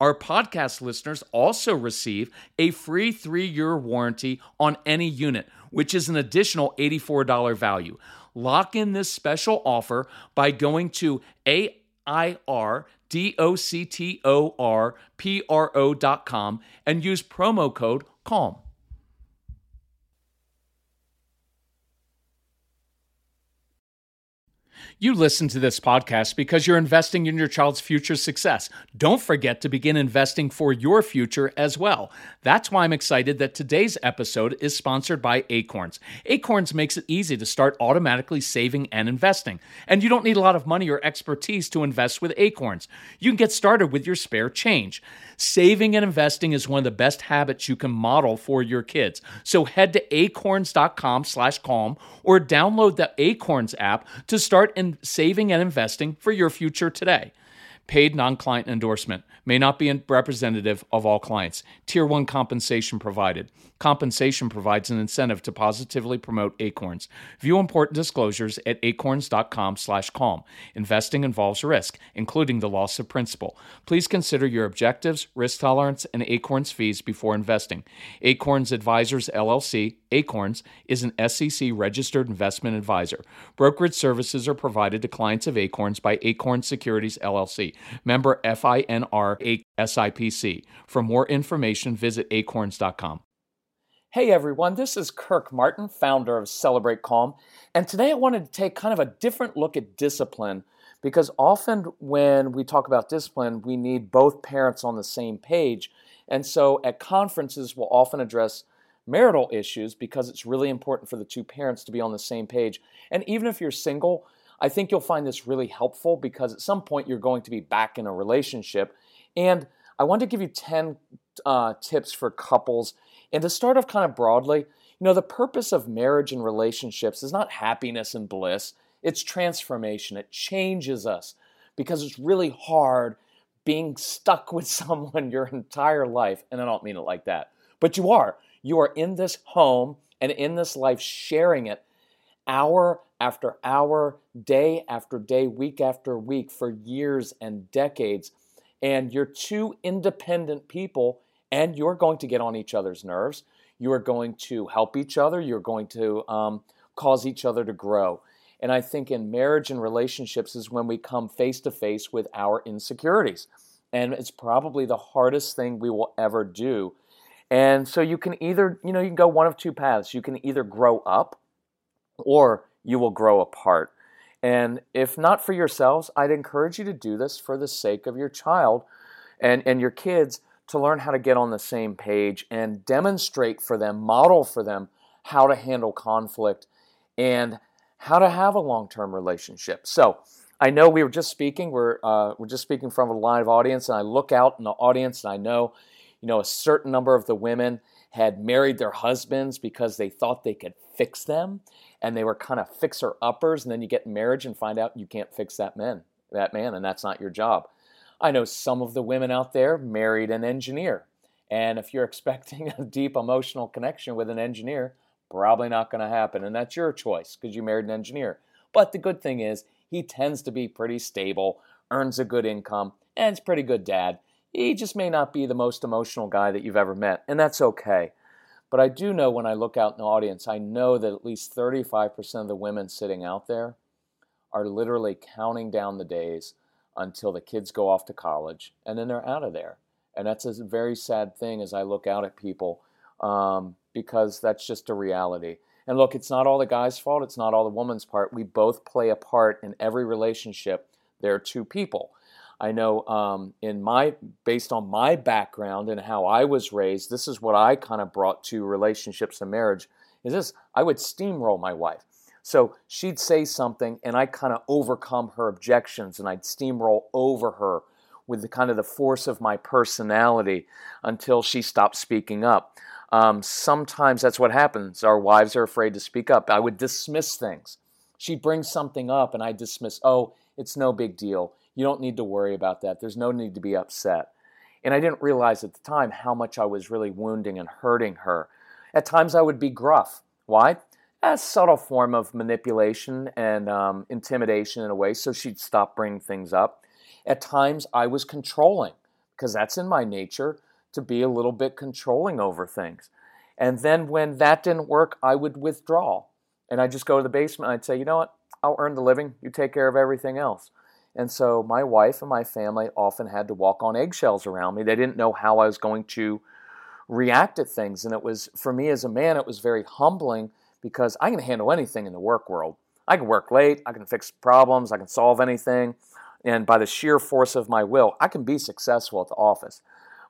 Our podcast listeners also receive a free three year warranty on any unit, which is an additional $84 value. Lock in this special offer by going to AIRDOCTORPRO.com and use promo code CALM. You listen to this podcast because you're investing in your child's future success. Don't forget to begin investing for your future as well. That's why I'm excited that today's episode is sponsored by Acorns. Acorns makes it easy to start automatically saving and investing. And you don't need a lot of money or expertise to invest with Acorns. You can get started with your spare change. Saving and investing is one of the best habits you can model for your kids. So head to acorns.com slash calm or download the Acorns app to start in saving and investing for your future today. Paid non client endorsement may not be representative of all clients. Tier 1 compensation provided. Compensation provides an incentive to positively promote Acorns. View important disclosures at acorns.com/calm. Investing involves risk, including the loss of principal. Please consider your objectives, risk tolerance, and Acorns fees before investing. Acorns Advisors LLC, Acorns, is an SEC registered investment advisor. Brokerage services are provided to clients of Acorns by Acorn Securities LLC, member FINRA. For more information, visit acorns.com. Hey everyone, this is Kirk Martin, founder of Celebrate Calm, and today I wanted to take kind of a different look at discipline because often when we talk about discipline, we need both parents on the same page. And so at conferences, we'll often address marital issues because it's really important for the two parents to be on the same page. And even if you're single, I think you'll find this really helpful because at some point you're going to be back in a relationship. And I want to give you 10 uh, tips for couples and to start off kind of broadly, you know, the purpose of marriage and relationships is not happiness and bliss, it's transformation. It changes us because it's really hard being stuck with someone your entire life. And I don't mean it like that, but you are. You are in this home and in this life sharing it hour after hour, day after day, week after week for years and decades. And you're two independent people and you're going to get on each other's nerves. You are going to help each other. You're going to um, cause each other to grow. And I think in marriage and relationships is when we come face to face with our insecurities. And it's probably the hardest thing we will ever do. And so you can either, you know, you can go one of two paths. You can either grow up or you will grow apart. And if not for yourselves, I'd encourage you to do this for the sake of your child and, and your kids to learn how to get on the same page and demonstrate for them, model for them how to handle conflict and how to have a long-term relationship. So, I know we were just speaking. We're uh, we're just speaking from a live audience, and I look out in the audience, and I know, you know, a certain number of the women had married their husbands because they thought they could fix them, and they were kind of fixer uppers. And then you get marriage and find out you can't fix that man, that man, and that's not your job. I know some of the women out there married an engineer. And if you're expecting a deep emotional connection with an engineer, probably not going to happen. And that's your choice because you married an engineer. But the good thing is, he tends to be pretty stable, earns a good income, and is pretty good dad. He just may not be the most emotional guy that you've ever met, and that's okay. But I do know when I look out in the audience, I know that at least 35% of the women sitting out there are literally counting down the days until the kids go off to college and then they're out of there. And that's a very sad thing as I look out at people um, because that's just a reality. And look, it's not all the guy's fault, it's not all the woman's part. We both play a part in every relationship. There are two people. I know um, in my based on my background and how I was raised, this is what I kind of brought to relationships and marriage. Is this I would steamroll my wife. So she'd say something, and I kind of overcome her objections, and I'd steamroll over her with the kind of the force of my personality until she stopped speaking up. Um, sometimes that's what happens. Our wives are afraid to speak up. I would dismiss things. She'd bring something up, and I dismiss. Oh, it's no big deal. You don't need to worry about that. There's no need to be upset. And I didn't realize at the time how much I was really wounding and hurting her. At times I would be gruff. Why? A subtle form of manipulation and um, intimidation in a way, so she'd stop bringing things up. At times I was controlling, because that's in my nature to be a little bit controlling over things. And then when that didn't work, I would withdraw. And I'd just go to the basement. I'd say, you know what? I'll earn the living. You take care of everything else. And so my wife and my family often had to walk on eggshells around me. They didn't know how I was going to react to things. And it was, for me as a man, it was very humbling because I can handle anything in the work world. I can work late, I can fix problems, I can solve anything. And by the sheer force of my will, I can be successful at the office.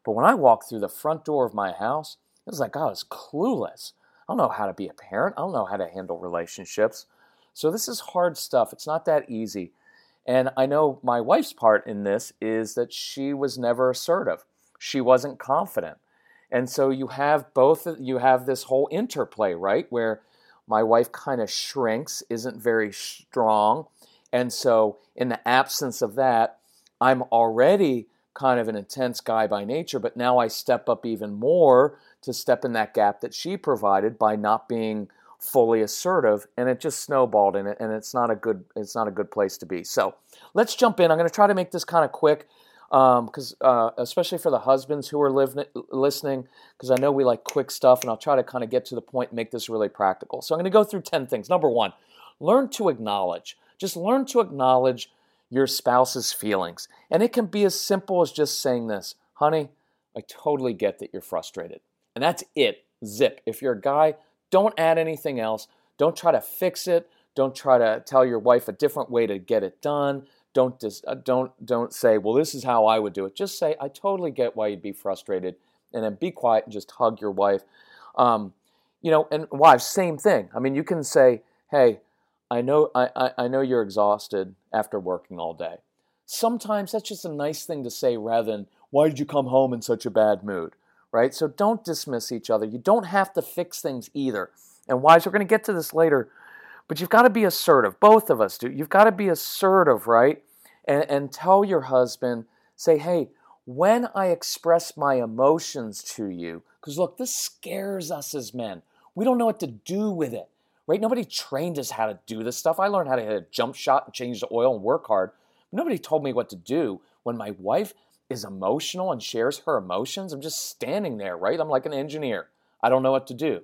But when I walked through the front door of my house, it was like I was clueless. I don't know how to be a parent, I don't know how to handle relationships. So this is hard stuff. It's not that easy. And I know my wife's part in this is that she was never assertive. She wasn't confident. And so you have both you have this whole interplay, right? Where my wife kind of shrinks, isn't very strong. And so in the absence of that, I'm already kind of an intense guy by nature, but now I step up even more to step in that gap that she provided by not being fully assertive and it just snowballed in it and it's not a good it's not a good place to be. So let's jump in. I'm going to try to make this kind of quick because um, uh, especially for the husbands who are live, listening because i know we like quick stuff and i'll try to kind of get to the point and make this really practical. So i'm going to go through 10 things. Number one learn to acknowledge. Just learn to acknowledge your spouse's feelings. And it can be as simple as just saying this honey i totally get that you're frustrated. And that's it. Zip. If you're a guy don't add anything else. Don't try to fix it. Don't try to tell your wife a different way to get it done. Don't dis, uh, don't don't say, "Well, this is how I would do it." Just say, "I totally get why you'd be frustrated," and then be quiet and just hug your wife. Um, you know, and wives, same thing. I mean, you can say, "Hey, I know I, I, I know you're exhausted after working all day." Sometimes that's just a nice thing to say rather than, "Why did you come home in such a bad mood?" Right? So don't dismiss each other. You don't have to fix things either. And wives, we're going to get to this later, but you've got to be assertive. Both of us do. You've got to be assertive, right? And, and tell your husband, say, hey, when I express my emotions to you, because look, this scares us as men. We don't know what to do with it, right? Nobody trained us how to do this stuff. I learned how to hit a jump shot and change the oil and work hard. Nobody told me what to do. When my wife is emotional and shares her emotions, I'm just standing there, right? I'm like an engineer. I don't know what to do.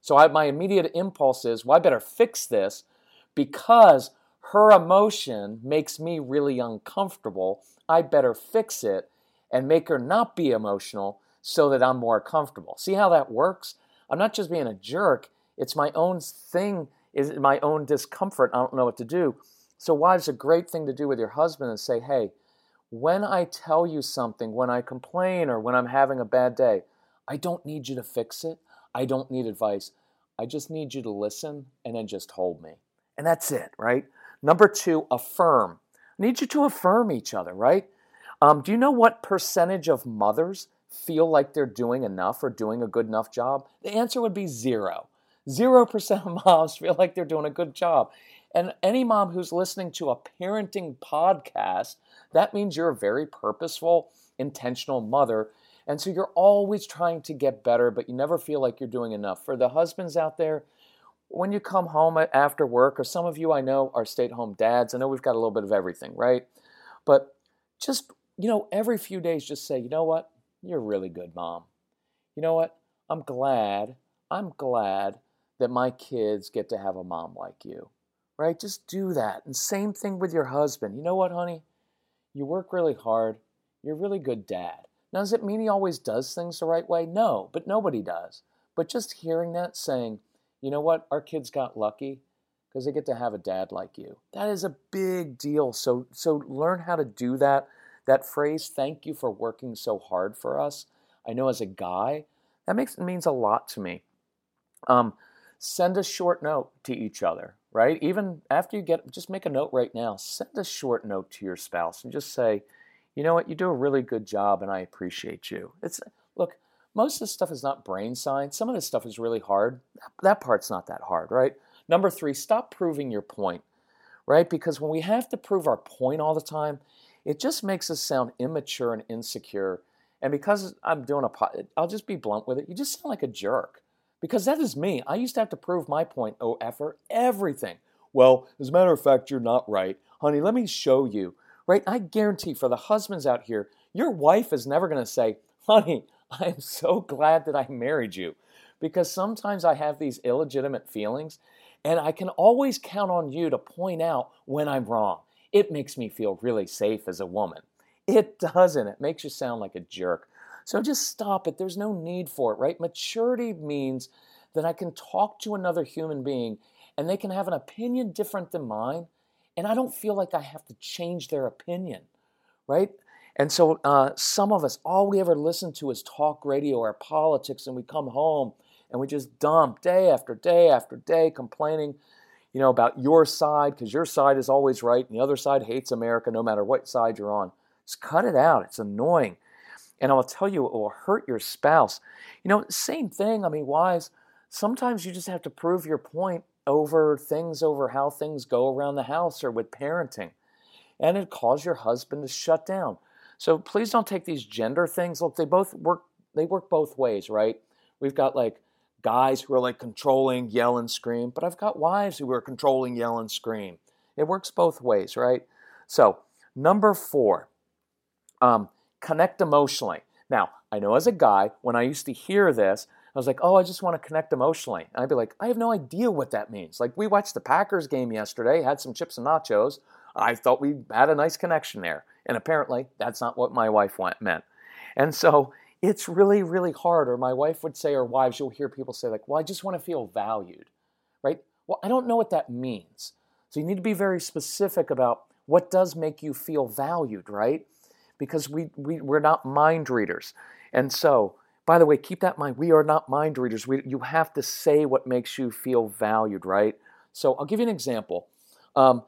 So I, my immediate impulse is, well, I better fix this because her emotion makes me really uncomfortable. I better fix it and make her not be emotional so that I'm more comfortable. See how that works? I'm not just being a jerk, it's my own thing, is my own discomfort. I don't know what to do. So, wives, a great thing to do with your husband is say, hey, when I tell you something, when I complain or when I'm having a bad day, I don't need you to fix it. I don't need advice. I just need you to listen and then just hold me. And that's it, right? Number two, affirm. I need you to affirm each other, right? Um, do you know what percentage of mothers feel like they're doing enough or doing a good enough job? The answer would be zero. Zero percent of moms feel like they're doing a good job. And any mom who's listening to a parenting podcast, that means you're a very purposeful, intentional mother. And so you're always trying to get better, but you never feel like you're doing enough. For the husbands out there, when you come home after work, or some of you I know are stay at home dads, I know we've got a little bit of everything, right? But just, you know, every few days, just say, you know what? You're a really good mom. You know what? I'm glad, I'm glad that my kids get to have a mom like you right? Just do that. And same thing with your husband. You know what, honey? You work really hard. You're a really good dad. Now, does it mean he always does things the right way? No, but nobody does. But just hearing that saying, you know what? Our kids got lucky because they get to have a dad like you. That is a big deal. So so learn how to do that. That phrase, thank you for working so hard for us. I know as a guy, that makes means a lot to me. Um, send a short note to each other, right? Even after you get, just make a note right now. Send a short note to your spouse and just say, you know what, you do a really good job and I appreciate you. It's, look, most of this stuff is not brain science. Some of this stuff is really hard. That part's not that hard, right? Number three, stop proving your point, right? Because when we have to prove our point all the time, it just makes us sound immature and insecure. And because I'm doing a, I'll just be blunt with it. You just sound like a jerk because that is me. I used to have to prove my point oh, for everything. Well, as a matter of fact, you're not right. Honey, let me show you. Right? I guarantee for the husbands out here, your wife is never going to say, honey, I'm so glad that I married you. Because sometimes I have these illegitimate feelings, and I can always count on you to point out when I'm wrong. It makes me feel really safe as a woman. It doesn't. It makes you sound like a jerk. So just stop it. There's no need for it, right? Maturity means that I can talk to another human being and they can have an opinion different than mine, and I don't feel like I have to change their opinion, right? And so uh, some of us, all we ever listen to is talk radio or politics, and we come home and we just dump day after day after day complaining you know about your side because your side is always right and the other side hates america no matter what side you're on just cut it out it's annoying and I'll tell you, it will hurt your spouse. You know, same thing. I mean, wives, sometimes you just have to prove your point over things, over how things go around the house or with parenting. And it causes your husband to shut down. So please don't take these gender things. Look, they both work, they work both ways, right? We've got like guys who are like controlling, yell and scream, but I've got wives who are controlling, yell and scream. It works both ways, right? So, number four, um, connect emotionally. Now, I know as a guy, when I used to hear this, I was like, oh, I just want to connect emotionally. And I'd be like, I have no idea what that means. Like, we watched the Packers game yesterday, had some chips and nachos. I thought we had a nice connection there. And apparently, that's not what my wife meant. And so it's really, really hard. Or my wife would say, or wives, you'll hear people say, like, well, I just want to feel valued, right? Well, I don't know what that means. So you need to be very specific about what does make you feel valued, right? Because we, we, we're not mind readers. And so, by the way, keep that in mind. We are not mind readers. We, you have to say what makes you feel valued, right? So, I'll give you an example. Um,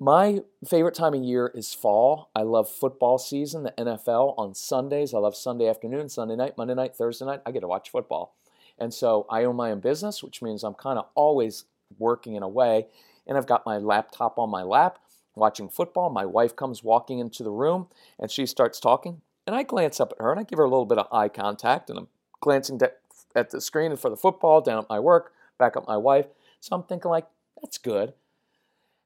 my favorite time of year is fall. I love football season, the NFL on Sundays. I love Sunday afternoon, Sunday night, Monday night, Thursday night. I get to watch football. And so I own my own business, which means I'm kind of always working in a way. And I've got my laptop on my lap watching football. My wife comes walking into the room and she starts talking. And I glance up at her and I give her a little bit of eye contact. And I'm glancing at the screen for the football, down at my work, back at my wife. So I'm thinking, like, that's good.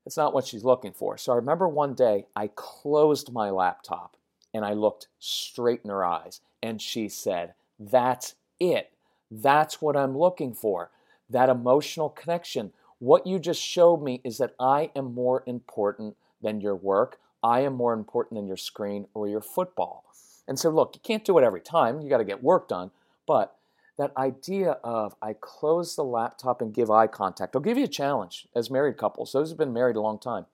It's not what she's looking for. So I remember one day I closed my laptop and I looked straight in her eyes. And she said, That's it. That's what I'm looking for. That emotional connection. What you just showed me is that I am more important than your work. I am more important than your screen or your football. And so, look, you can't do it every time. You got to get work done. But that idea of I close the laptop and give eye contact, I'll give you a challenge as married couples, those who've been married a long time.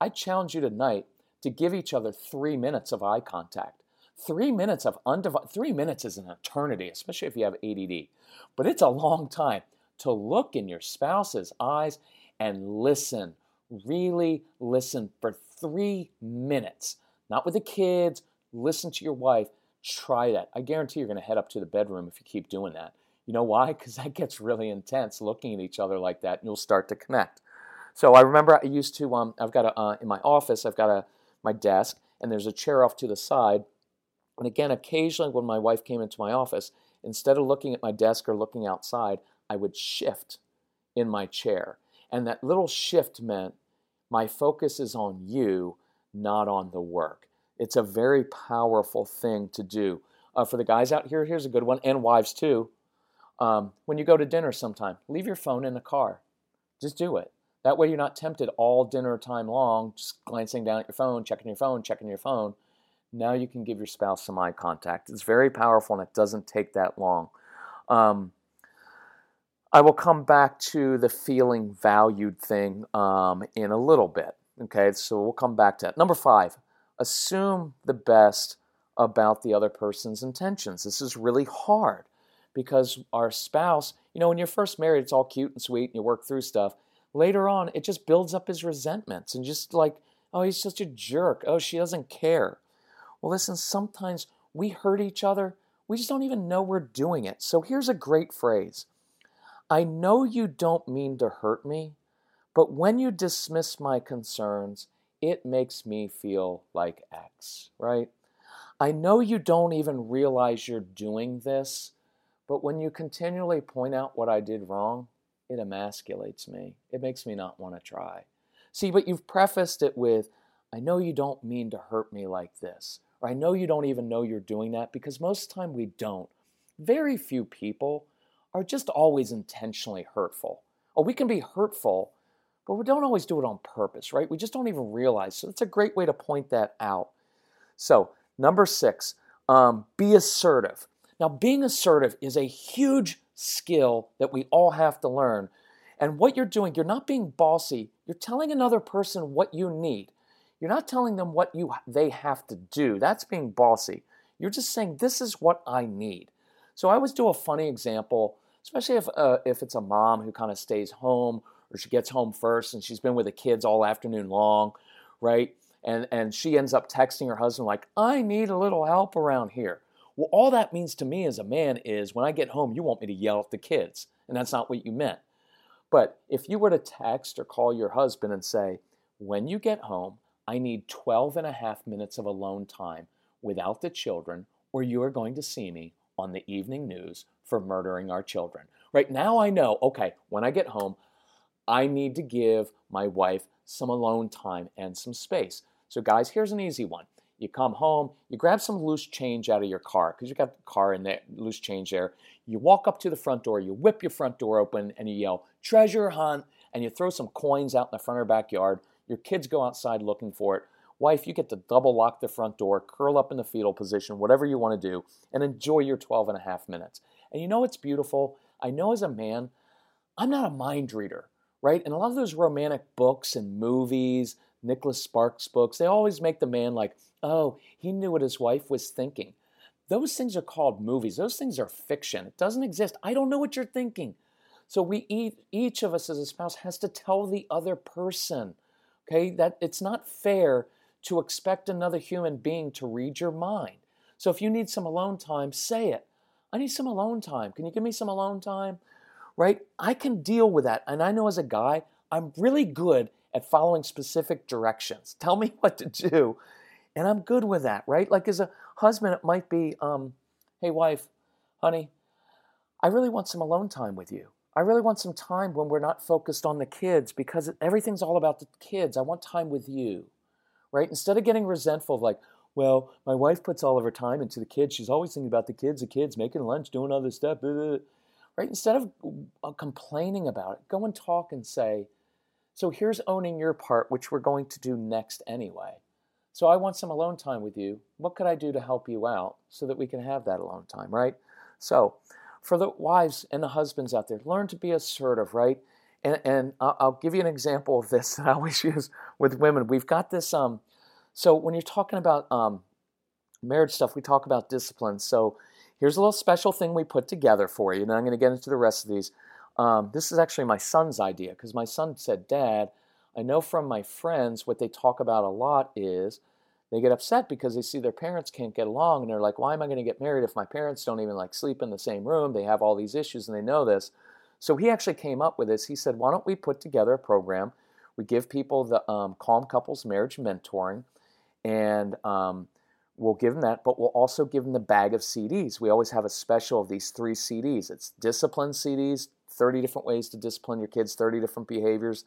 I challenge you tonight to give each other three minutes of eye contact. Three minutes of undivided, three minutes is an eternity, especially if you have ADD. But it's a long time to look in your spouse's eyes and listen really listen for three minutes, not with the kids, listen to your wife. Try that. I guarantee you're going to head up to the bedroom if you keep doing that. You know why? Because that gets really intense looking at each other like that, and you'll start to connect. So I remember I used to. Um, I've got a uh, in my office. I've got a my desk, and there's a chair off to the side. And again, occasionally when my wife came into my office, instead of looking at my desk or looking outside, I would shift in my chair. And that little shift meant my focus is on you, not on the work. It's a very powerful thing to do. Uh, for the guys out here, here's a good one, and wives too. Um, when you go to dinner sometime, leave your phone in the car. Just do it. That way you're not tempted all dinner time long, just glancing down at your phone, checking your phone, checking your phone. Now you can give your spouse some eye contact. It's very powerful and it doesn't take that long. Um, I will come back to the feeling valued thing um, in a little bit. Okay, so we'll come back to that. Number five, assume the best about the other person's intentions. This is really hard because our spouse, you know, when you're first married, it's all cute and sweet and you work through stuff. Later on, it just builds up his resentments and just like, oh, he's such a jerk. Oh, she doesn't care. Well, listen, sometimes we hurt each other. We just don't even know we're doing it. So here's a great phrase I know you don't mean to hurt me, but when you dismiss my concerns, it makes me feel like X, right? I know you don't even realize you're doing this, but when you continually point out what I did wrong, it emasculates me. It makes me not want to try. See, but you've prefaced it with, I know you don't mean to hurt me like this, or I know you don't even know you're doing that, because most of the time we don't. Very few people are just always intentionally hurtful. Oh, we can be hurtful, but we don't always do it on purpose, right? We just don't even realize. So it's a great way to point that out. So Number six, um, be assertive. Now, being assertive is a huge skill that we all have to learn. And what you're doing, you're not being bossy. You're telling another person what you need. You're not telling them what you they have to do. That's being bossy. You're just saying this is what I need. So I always do a funny example, especially if uh, if it's a mom who kind of stays home or she gets home first and she's been with the kids all afternoon long, right? and, and she ends up texting her husband like i need a little help around here well all that means to me as a man is when i get home you want me to yell at the kids and that's not what you meant but if you were to text or call your husband and say when you get home i need 12 and a half minutes of alone time without the children or you are going to see me on the evening news for murdering our children right now i know okay when i get home i need to give my wife some alone time and some space so, guys, here's an easy one. You come home, you grab some loose change out of your car because you got the car in there, loose change there. You walk up to the front door, you whip your front door open, and you yell, Treasure hunt, and you throw some coins out in the front or backyard. Your kids go outside looking for it. Wife, you get to double lock the front door, curl up in the fetal position, whatever you want to do, and enjoy your 12 and a half minutes. And you know what's beautiful? I know as a man, I'm not a mind reader, right? And a lot of those romantic books and movies, Nicholas Sparks books, they always make the man like, oh, he knew what his wife was thinking. Those things are called movies. Those things are fiction. It doesn't exist. I don't know what you're thinking. So we each of us as a spouse has to tell the other person, okay, that it's not fair to expect another human being to read your mind. So if you need some alone time, say it. I need some alone time. Can you give me some alone time? Right? I can deal with that. And I know as a guy, I'm really good at following specific directions. Tell me what to do, and I'm good with that, right? Like as a husband, it might be, um, hey, wife, honey, I really want some alone time with you. I really want some time when we're not focused on the kids because everything's all about the kids. I want time with you, right? Instead of getting resentful of like, well, my wife puts all of her time into the kids. She's always thinking about the kids, the kids, making lunch, doing other stuff, right? Instead of uh, complaining about it, go and talk and say, so here's owning your part, which we're going to do next anyway. So I want some alone time with you. What could I do to help you out so that we can have that alone time, right? So for the wives and the husbands out there, learn to be assertive, right? And, and I'll give you an example of this that I always use with women. We've got this. Um, so when you're talking about um, marriage stuff, we talk about discipline. So here's a little special thing we put together for you. And I'm going to get into the rest of these. Um, this is actually my son's idea because my son said, Dad, I know from my friends what they talk about a lot is they get upset because they see their parents can't get along and they're like, why am I going to get married if my parents don't even like sleep in the same room? They have all these issues and they know this. So he actually came up with this. He said, why don't we put together a program? We give people the um, Calm Couples Marriage Mentoring and um, we'll give them that, but we'll also give them the bag of CDs. We always have a special of these three CDs. It's discipline CDs, 30 different ways to discipline your kids, 30 different behaviors.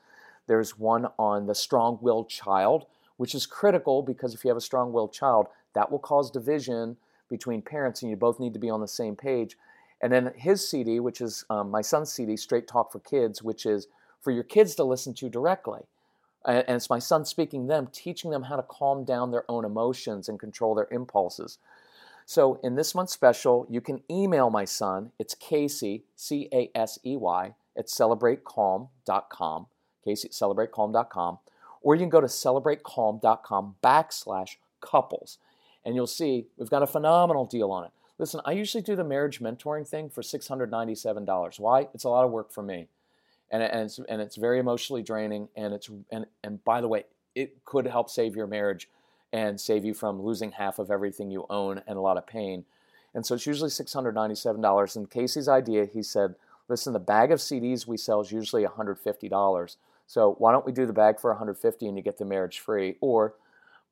There's one on the strong willed child, which is critical because if you have a strong willed child, that will cause division between parents and you both need to be on the same page. And then his CD, which is um, my son's CD, Straight Talk for Kids, which is for your kids to listen to directly. And it's my son speaking to them, teaching them how to calm down their own emotions and control their impulses. So in this month's special, you can email my son. It's Casey, C A S E Y, at celebratecalm.com, Casey at celebratecalm.com, or you can go to celebratecalm.com backslash couples, and you'll see we've got a phenomenal deal on it. Listen, I usually do the marriage mentoring thing for $697. Why? It's a lot of work for me. And, and, it's, and it's very emotionally draining. And, it's, and, and by the way, it could help save your marriage and save you from losing half of everything you own and a lot of pain. And so it's usually $697. And Casey's idea, he said, listen, the bag of CDs we sell is usually $150. So why don't we do the bag for 150 and you get the marriage free? Or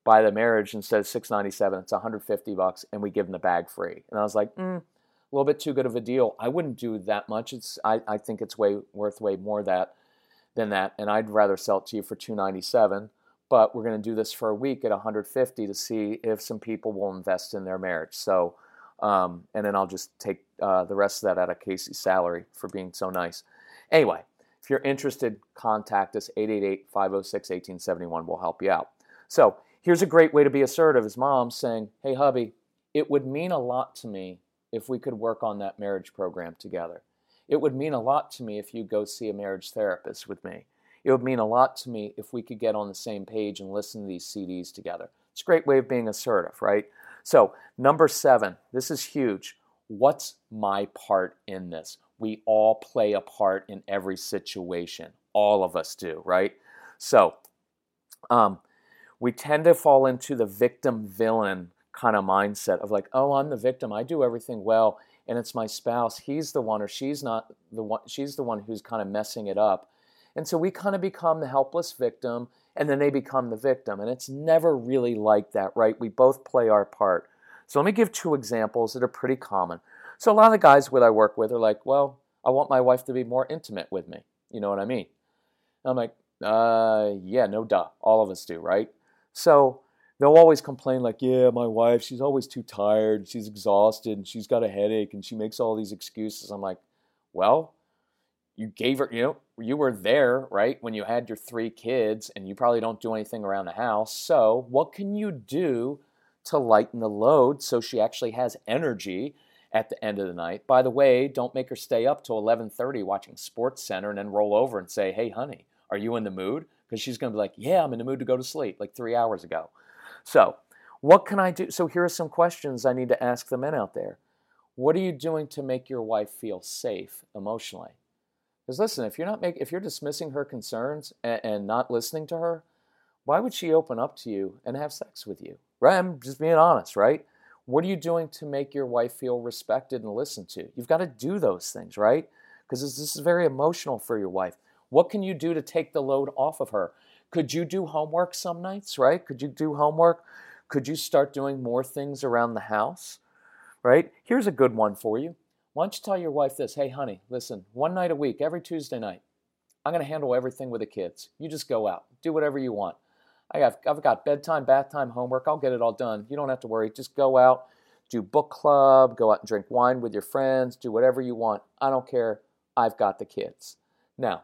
buy the marriage instead of 697 it's 150 bucks and we give them the bag free and i was like mm, a little bit too good of a deal i wouldn't do that much. It's i, I think it's way worth way more that than that and i'd rather sell it to you for 297 but we're going to do this for a week at 150 to see if some people will invest in their marriage. So um, and then i'll just take uh, the rest of that out of casey's salary for being so nice. Anyway if you're interested contact us 888-506-1871 we'll help you out. So Here's a great way to be assertive as mom saying, Hey, hubby, it would mean a lot to me if we could work on that marriage program together. It would mean a lot to me if you go see a marriage therapist with me. It would mean a lot to me if we could get on the same page and listen to these CDs together. It's a great way of being assertive, right? So, number seven, this is huge. What's my part in this? We all play a part in every situation. All of us do, right? So, um, we tend to fall into the victim villain kind of mindset of like, oh, I'm the victim. I do everything well, and it's my spouse. He's the one, or she's not the one. She's the one who's kind of messing it up, and so we kind of become the helpless victim, and then they become the victim, and it's never really like that, right? We both play our part. So let me give two examples that are pretty common. So a lot of the guys that I work with are like, well, I want my wife to be more intimate with me. You know what I mean? And I'm like, uh, yeah, no duh. All of us do, right? So they'll always complain, like, yeah, my wife, she's always too tired, she's exhausted, and she's got a headache, and she makes all these excuses. I'm like, well, you gave her, you know, you were there, right, when you had your three kids, and you probably don't do anything around the house. So what can you do to lighten the load so she actually has energy? at the end of the night. By the way, don't make her stay up till 11:30 watching Sports Center and then roll over and say, "Hey, honey, are you in the mood?" because she's going to be like, yeah, I'm in the mood to go to sleep like three hours ago. So, what can I do? So, here are some questions I need to ask the men out there. What are you doing to make your wife feel safe emotionally? Because listen, if you're not make, if you're dismissing her concerns and, and not listening to her, why would she open up to you and have sex with you? Right? I'm just being honest, right? What are you doing to make your wife feel respected and listened to? You've got to do those things, right? Because this is very emotional for your wife. What can you do to take the load off of her? Could you do homework some nights, right? Could you do homework? Could you start doing more things around the house, right? Here's a good one for you. Why don't you tell your wife this? Hey, honey, listen, one night a week, every Tuesday night, I'm going to handle everything with the kids. You just go out, do whatever you want. I have, I've got bedtime, bath time, homework. I'll get it all done. You don't have to worry. Just go out, do book club, go out and drink wine with your friends, do whatever you want. I don't care. I've got the kids. Now,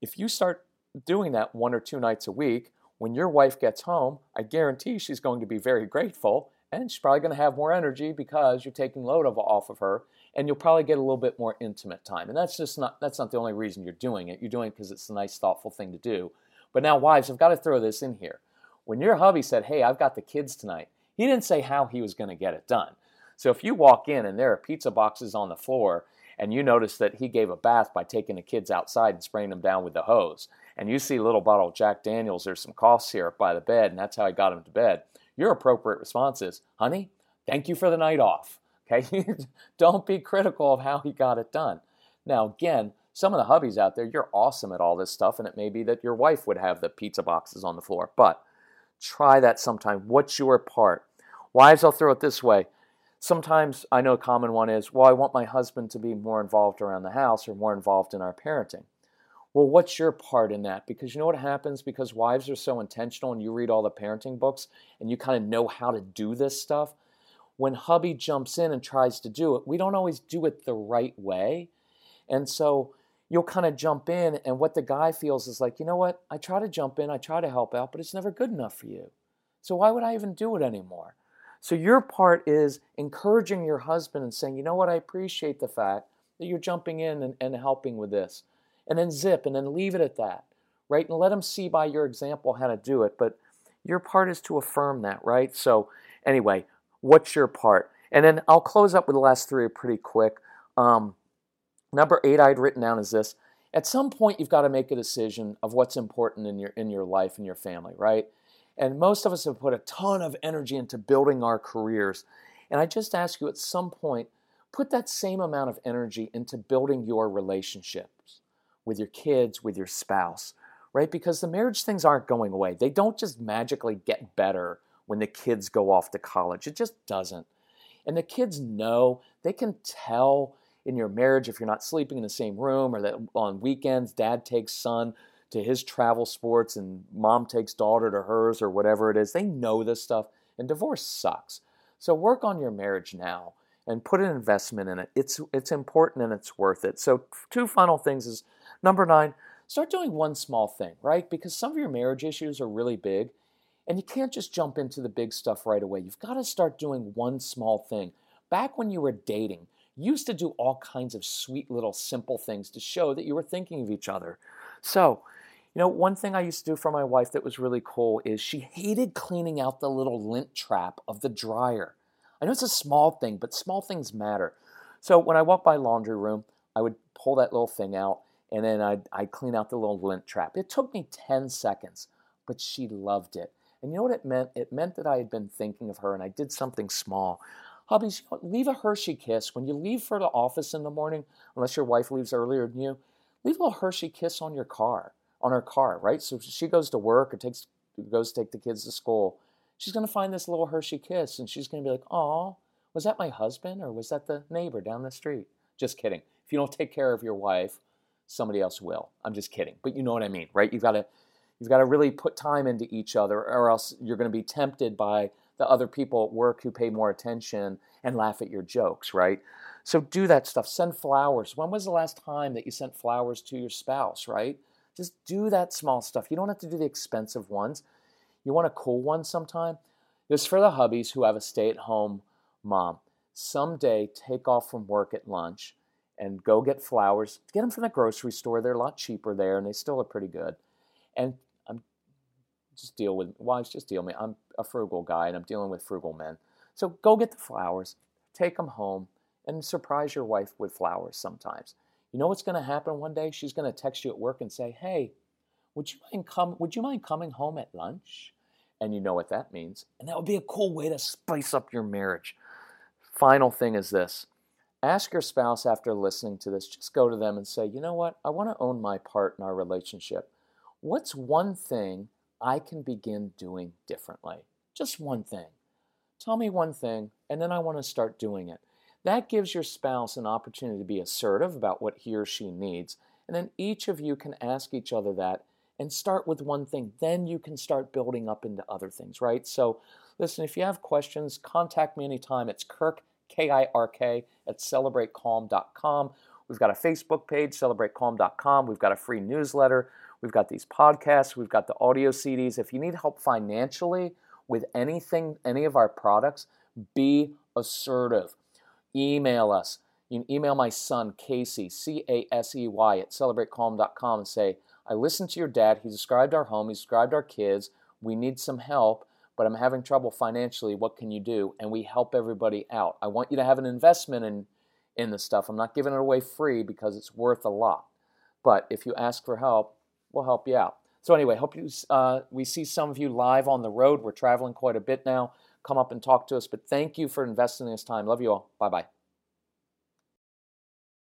if you start doing that one or two nights a week, when your wife gets home, I guarantee she's going to be very grateful and she's probably going to have more energy because you're taking load off of her and you'll probably get a little bit more intimate time. And that's just not that's not the only reason you're doing it. You're doing it because it's a nice thoughtful thing to do. But now wives, I've got to throw this in here. When your hubby said, "Hey, I've got the kids tonight." He didn't say how he was going to get it done. So if you walk in and there are pizza boxes on the floor and you notice that he gave a bath by taking the kids outside and spraying them down with the hose, and you see little bottle of Jack Daniels, there's some cough syrup by the bed, and that's how I got him to bed, your appropriate response is, honey, thank you for the night off. Okay? Don't be critical of how he got it done. Now, again, some of the hubbies out there, you're awesome at all this stuff, and it may be that your wife would have the pizza boxes on the floor, but try that sometime. What's your part? Wives, I'll throw it this way sometimes I know a common one is, well, I want my husband to be more involved around the house or more involved in our parenting. Well, what's your part in that? Because you know what happens? Because wives are so intentional and you read all the parenting books and you kind of know how to do this stuff. When hubby jumps in and tries to do it, we don't always do it the right way. And so you'll kind of jump in, and what the guy feels is like, you know what? I try to jump in, I try to help out, but it's never good enough for you. So why would I even do it anymore? So your part is encouraging your husband and saying, you know what, I appreciate the fact that you're jumping in and, and helping with this. And then zip and then leave it at that, right? And let them see by your example how to do it. But your part is to affirm that, right? So anyway, what's your part? And then I'll close up with the last three pretty quick. Um, number eight I'd written down is this. At some point, you've got to make a decision of what's important in your in your life and your family, right? And most of us have put a ton of energy into building our careers. And I just ask you at some point, put that same amount of energy into building your relationships with your kids, with your spouse, right? Because the marriage things aren't going away. They don't just magically get better when the kids go off to college. It just doesn't. And the kids know, they can tell in your marriage if you're not sleeping in the same room or that on weekends dad takes son to his travel sports and mom takes daughter to hers or whatever it is. They know this stuff, and divorce sucks. So work on your marriage now and put an investment in it. It's it's important and it's worth it. So two final things is number 9, start doing one small thing, right? Because some of your marriage issues are really big and you can't just jump into the big stuff right away. You've got to start doing one small thing. Back when you were dating, you used to do all kinds of sweet little simple things to show that you were thinking of each other. So, you know, one thing I used to do for my wife that was really cool is she hated cleaning out the little lint trap of the dryer. I know it's a small thing, but small things matter. So when I walk by laundry room, I would pull that little thing out and then I'd, I'd clean out the little lint trap. It took me 10 seconds, but she loved it. And you know what it meant? It meant that I had been thinking of her and I did something small. Hubbies, leave a Hershey kiss. When you leave for the office in the morning, unless your wife leaves earlier than you, leave a little Hershey kiss on your car on her car, right? So she goes to work or takes goes to take the kids to school. She's to find this little Hershey kiss and she's to be like, "Oh, was that my husband or was that the neighbor down the street?" Just kidding. If you don't take care of your wife, somebody else will. I'm just kidding. But you know what I mean, right? You've got to you've got to really put time into each other or else you're going to be tempted by the other people at work who pay more attention and laugh at your jokes, right? So do that stuff. Send flowers. When was the last time that you sent flowers to your spouse, right? Just do that small stuff. You don't have to do the expensive ones. You want a cool one sometime? This for the hubbies who have a stay at home mom. Someday, take off from work at lunch and go get flowers. Get them from the grocery store. They're a lot cheaper there and they still are pretty good. And I'm just deal with wives, just deal with me. I'm a frugal guy and I'm dealing with frugal men. So go get the flowers, take them home, and surprise your wife with flowers sometimes. You know what's going to happen one day? She's going to text you at work and say, "Hey, would you mind come? Would you mind coming home at lunch?" And you know what that means. And that would be a cool way to spice up your marriage. Final thing is this: ask your spouse after listening to this. Just go to them and say, "You know what? I want to own my part in our relationship. What's one thing I can begin doing differently? Just one thing. Tell me one thing, and then I want to start doing it." That gives your spouse an opportunity to be assertive about what he or she needs. And then each of you can ask each other that and start with one thing. Then you can start building up into other things, right? So, listen, if you have questions, contact me anytime. It's Kirk, K I R K, at celebratecalm.com. We've got a Facebook page, celebratecalm.com. We've got a free newsletter. We've got these podcasts. We've got the audio CDs. If you need help financially with anything, any of our products, be assertive email us. You can email my son, Casey, C A S E Y, at celebratecalm.com and say, I listened to your dad. He described our home, he described our kids. We need some help, but I'm having trouble financially. What can you do? And we help everybody out. I want you to have an investment in, in the stuff. I'm not giving it away free because it's worth a lot. But if you ask for help, we'll help you out. So anyway, hope you uh, we see some of you live on the road. We're traveling quite a bit now come up and talk to us. But thank you for investing this time. Love you all. Bye bye.